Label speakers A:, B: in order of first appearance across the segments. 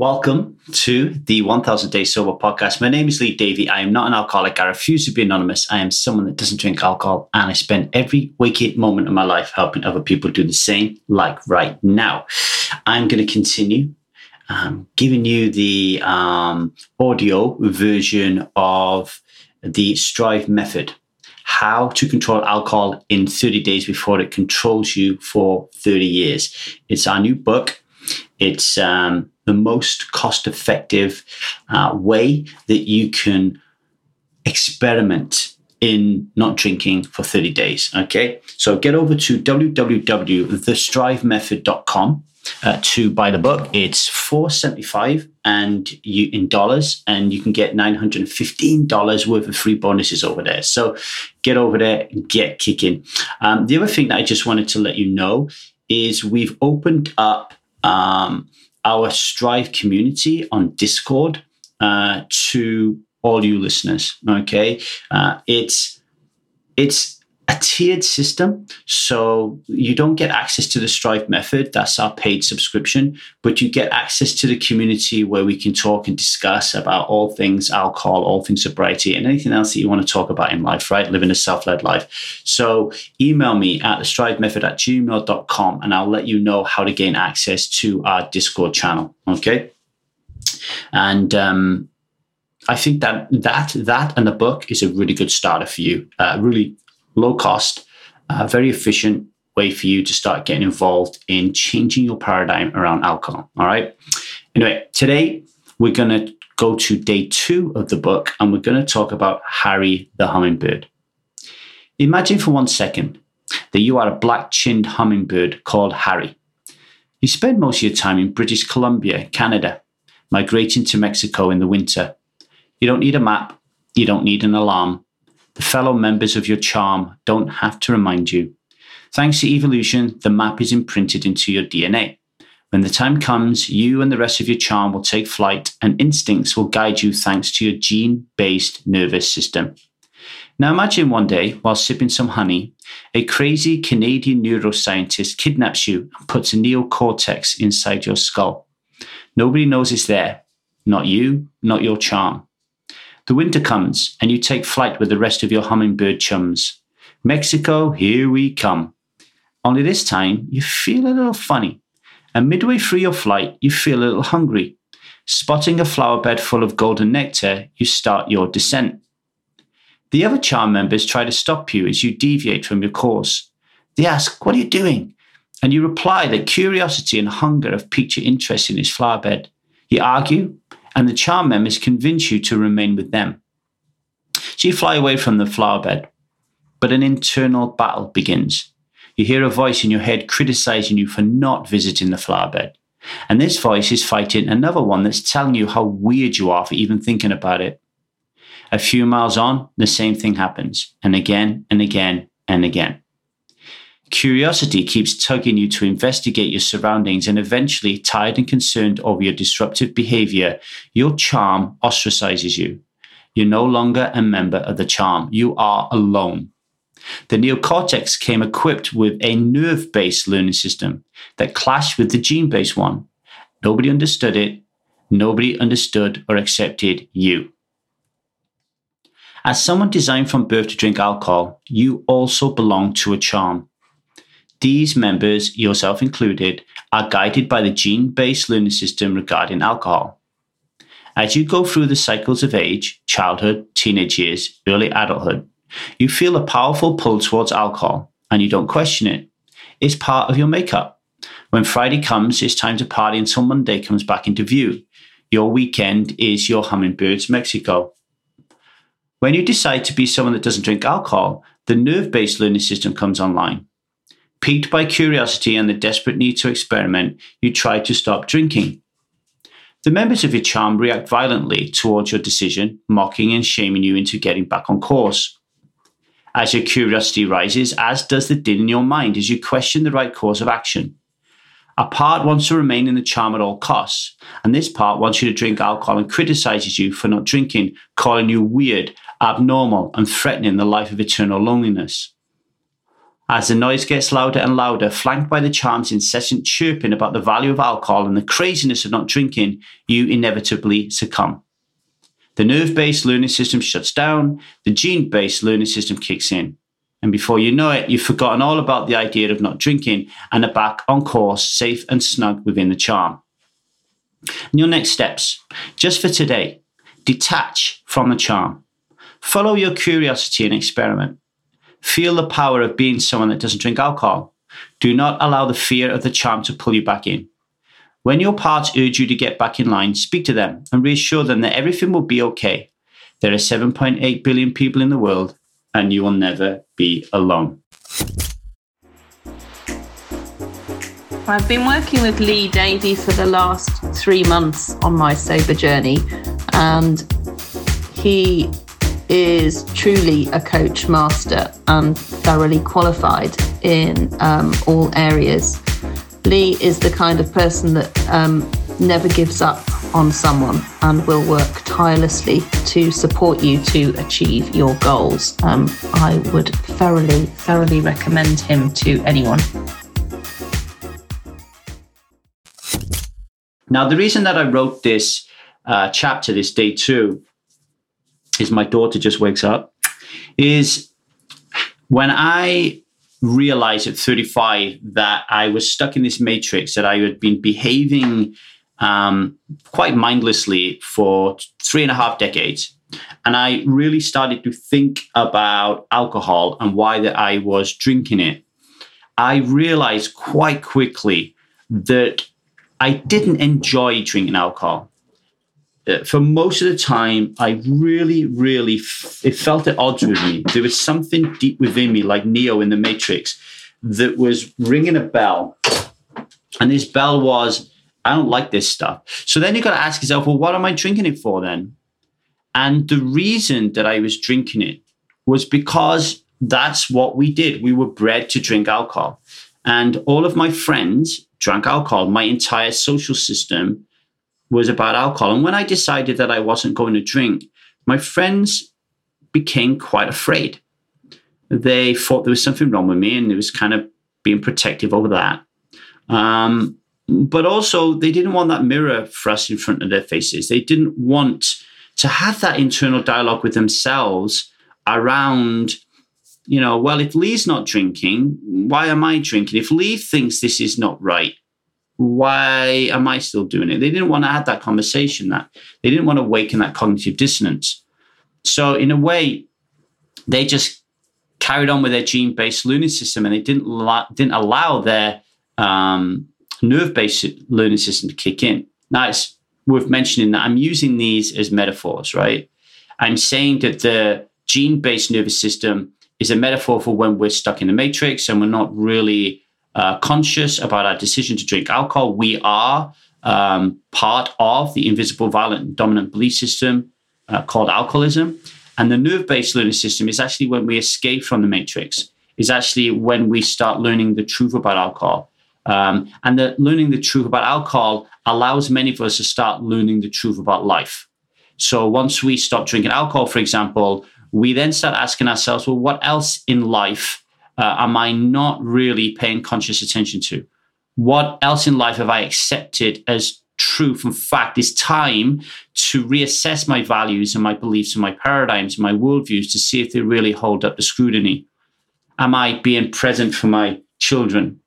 A: Welcome to the 1000 Day Sober podcast. My name is Lee Davey. I am not an alcoholic. I refuse to be anonymous. I am someone that doesn't drink alcohol, and I spend every waking moment of my life helping other people do the same, like right now. I'm going to continue um, giving you the um, audio version of the Strive method how to control alcohol in 30 days before it controls you for 30 years. It's our new book. It's um, the most cost effective uh, way that you can experiment in not drinking for 30 days. Okay. So get over to www.thestrivemethod.com uh, to buy the book. It's 475 and you in dollars and you can get $915 worth of free bonuses over there. So get over there and get kicking. Um, the other thing that I just wanted to let you know is we've opened up um, our Strive community on Discord uh, to all you listeners. Okay, uh, it's it's a tiered system. So you don't get access to the Strive method, that's our paid subscription, but you get access to the community where we can talk and discuss about all things alcohol, all things sobriety, and anything else that you want to talk about in life, right? Living a self led life. So email me at the strive method at gmail.com and I'll let you know how to gain access to our Discord channel. Okay. And um, I think that that that and the book is a really good starter for you. Uh, really low cost, uh, very efficient way for you to start getting involved in changing your paradigm around alcohol. All right. Anyway, today we're going to go to day two of the book and we're going to talk about Harry the hummingbird. Imagine for one second that you are a black chinned hummingbird called Harry. You spend most of your time in British Columbia, Canada, migrating to Mexico in the winter. You don't need a map, you don't need an alarm, the fellow members of your charm don't have to remind you. Thanks to evolution, the map is imprinted into your DNA. When the time comes, you and the rest of your charm will take flight, and instincts will guide you thanks to your gene based nervous system. Now imagine one day, while sipping some honey, a crazy Canadian neuroscientist kidnaps you and puts a neocortex inside your skull. Nobody knows it's there. Not you, not your charm. The winter comes and you take flight with the rest of your hummingbird chums. Mexico, here we come. Only this time, you feel a little funny. And midway through your flight, you feel a little hungry. Spotting a flower bed full of golden nectar, you start your descent. The other charm members try to stop you as you deviate from your course. They ask, What are you doing? And you reply that curiosity and hunger have piqued your interest in this flower bed. You argue, and the charm members convince you to remain with them. So you fly away from the flower bed, but an internal battle begins. You hear a voice in your head criticizing you for not visiting the flower bed. And this voice is fighting another one that's telling you how weird you are for even thinking about it. A few miles on, the same thing happens, and again and again and again. Curiosity keeps tugging you to investigate your surroundings, and eventually, tired and concerned over your disruptive behavior, your charm ostracizes you. You're no longer a member of the charm, you are alone. The neocortex came equipped with a nerve based learning system that clashed with the gene based one. Nobody understood it, nobody understood or accepted you. As someone designed from birth to drink alcohol, you also belong to a charm. These members, yourself included, are guided by the gene based learning system regarding alcohol. As you go through the cycles of age, childhood, teenage years, early adulthood, you feel a powerful pull towards alcohol and you don't question it. It's part of your makeup. When Friday comes, it's time to party until Monday comes back into view. Your weekend is your Hummingbirds Mexico. When you decide to be someone that doesn't drink alcohol, the nerve based learning system comes online. Piqued by curiosity and the desperate need to experiment, you try to stop drinking. The members of your charm react violently towards your decision, mocking and shaming you into getting back on course. As your curiosity rises, as does the din in your mind as you question the right course of action. A part wants to remain in the charm at all costs, and this part wants you to drink alcohol and criticizes you for not drinking, calling you weird, abnormal, and threatening the life of eternal loneliness. As the noise gets louder and louder, flanked by the charm's incessant chirping about the value of alcohol and the craziness of not drinking, you inevitably succumb. The nerve based learning system shuts down, the gene based learning system kicks in. And before you know it, you've forgotten all about the idea of not drinking and are back on course, safe and snug within the charm. And your next steps, just for today, detach from the charm. Follow your curiosity and experiment. Feel the power of being someone that doesn't drink alcohol. Do not allow the fear of the charm to pull you back in. When your parts urge you to get back in line, speak to them and reassure them that everything will be okay. There are 7.8 billion people in the world, and you will never be alone.
B: I've been working with Lee Davey for the last three months on my sober journey, and he is truly a coach master and thoroughly qualified in um, all areas. Lee is the kind of person that um, never gives up on someone and will work tirelessly to support you to achieve your goals. Um, I would thoroughly, thoroughly recommend him to anyone.
A: Now, the reason that I wrote this uh, chapter, this day two, is my daughter just wakes up, is when I realized at 35 that I was stuck in this matrix, that I had been behaving um, quite mindlessly for three and a half decades. And I really started to think about alcohol and why that I was drinking it. I realized quite quickly that I didn't enjoy drinking alcohol. Uh, for most of the time, I really, really, f- it felt at odds with me. There was something deep within me, like Neo in the Matrix, that was ringing a bell. And this bell was, I don't like this stuff. So then you got to ask yourself, well, what am I drinking it for then? And the reason that I was drinking it was because that's what we did. We were bred to drink alcohol. And all of my friends drank alcohol. My entire social system was about alcohol. And when I decided that I wasn't going to drink, my friends became quite afraid. They thought there was something wrong with me and it was kind of being protective over that. Um, but also, they didn't want that mirror thrust in front of their faces. They didn't want to have that internal dialogue with themselves around, you know, well, if Lee's not drinking, why am I drinking? If Lee thinks this is not right, why am I still doing it? They didn't want to have that conversation. That they didn't want to awaken that cognitive dissonance. So in a way, they just carried on with their gene-based learning system, and they didn't la- didn't allow their um, nerve-based learning system to kick in. Now it's worth mentioning that I'm using these as metaphors, right? I'm saying that the gene-based nervous system is a metaphor for when we're stuck in the matrix and we're not really uh, conscious about our decision to drink alcohol. We are um, part of the invisible violent dominant belief system uh, called alcoholism. And the nerve based learning system is actually when we escape from the matrix, is actually when we start learning the truth about alcohol. Um, and learning the truth about alcohol allows many of us to start learning the truth about life. So once we stop drinking alcohol, for example, we then start asking ourselves, well, what else in life uh, am I not really paying conscious attention to? What else in life have I accepted as truth and fact? It's time to reassess my values and my beliefs and my paradigms and my worldviews to see if they really hold up to scrutiny. Am I being present for my children?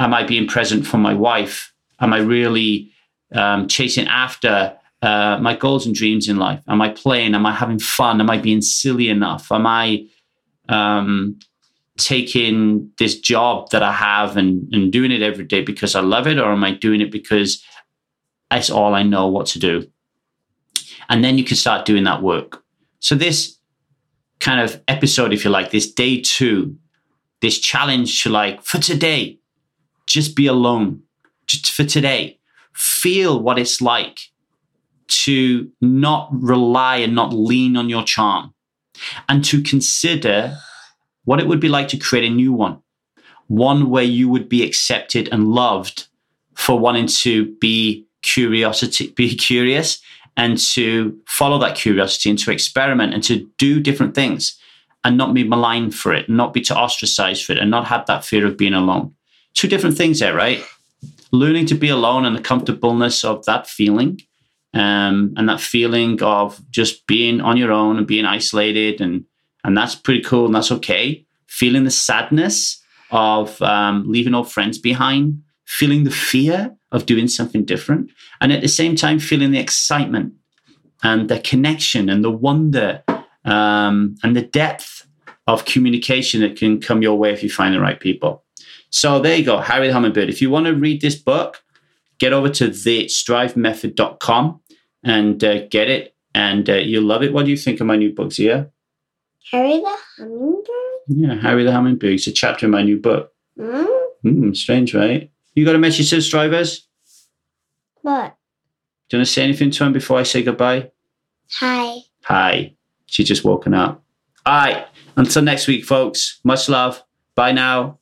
A: Am I being present for my wife? Am I really um, chasing after uh, my goals and dreams in life? Am I playing? Am I having fun? Am I being silly enough? Am I um, taking this job that I have and, and doing it every day because I love it, or am I doing it because that's all I know what to do? And then you can start doing that work. So, this kind of episode, if you like, this day two, this challenge to like, for today, just be alone, just for today, feel what it's like to not rely and not lean on your charm and to consider what it would be like to create a new one, one where you would be accepted and loved for wanting to be curiosity, be curious and to follow that curiosity and to experiment and to do different things. and not be maligned for it, not be to ostracized for it, and not have that fear of being alone. Two different things there, right? Learning to be alone and the comfortableness of that feeling, um, and that feeling of just being on your own and being isolated, and and that's pretty cool and that's okay. Feeling the sadness of um, leaving old friends behind, feeling the fear of doing something different, and at the same time feeling the excitement and the connection and the wonder um, and the depth of communication that can come your way if you find the right people. So there you go, Harry Hummingbird. If you want to read this book, get over to the thestrivemethod.com and uh, get it, and uh, you'll love it. What do you think of my new books here?
C: Harry the Hummingbird?
A: Yeah, Harry the Hummingbird. It's a chapter in my new book.
C: Hmm?
A: Hmm, strange, right? You got a message to the strivers?
C: What?
A: Do you want to say anything to him before I say goodbye?
C: Hi.
A: Hi. She's just woken up. All right. Until next week, folks. Much love. Bye now.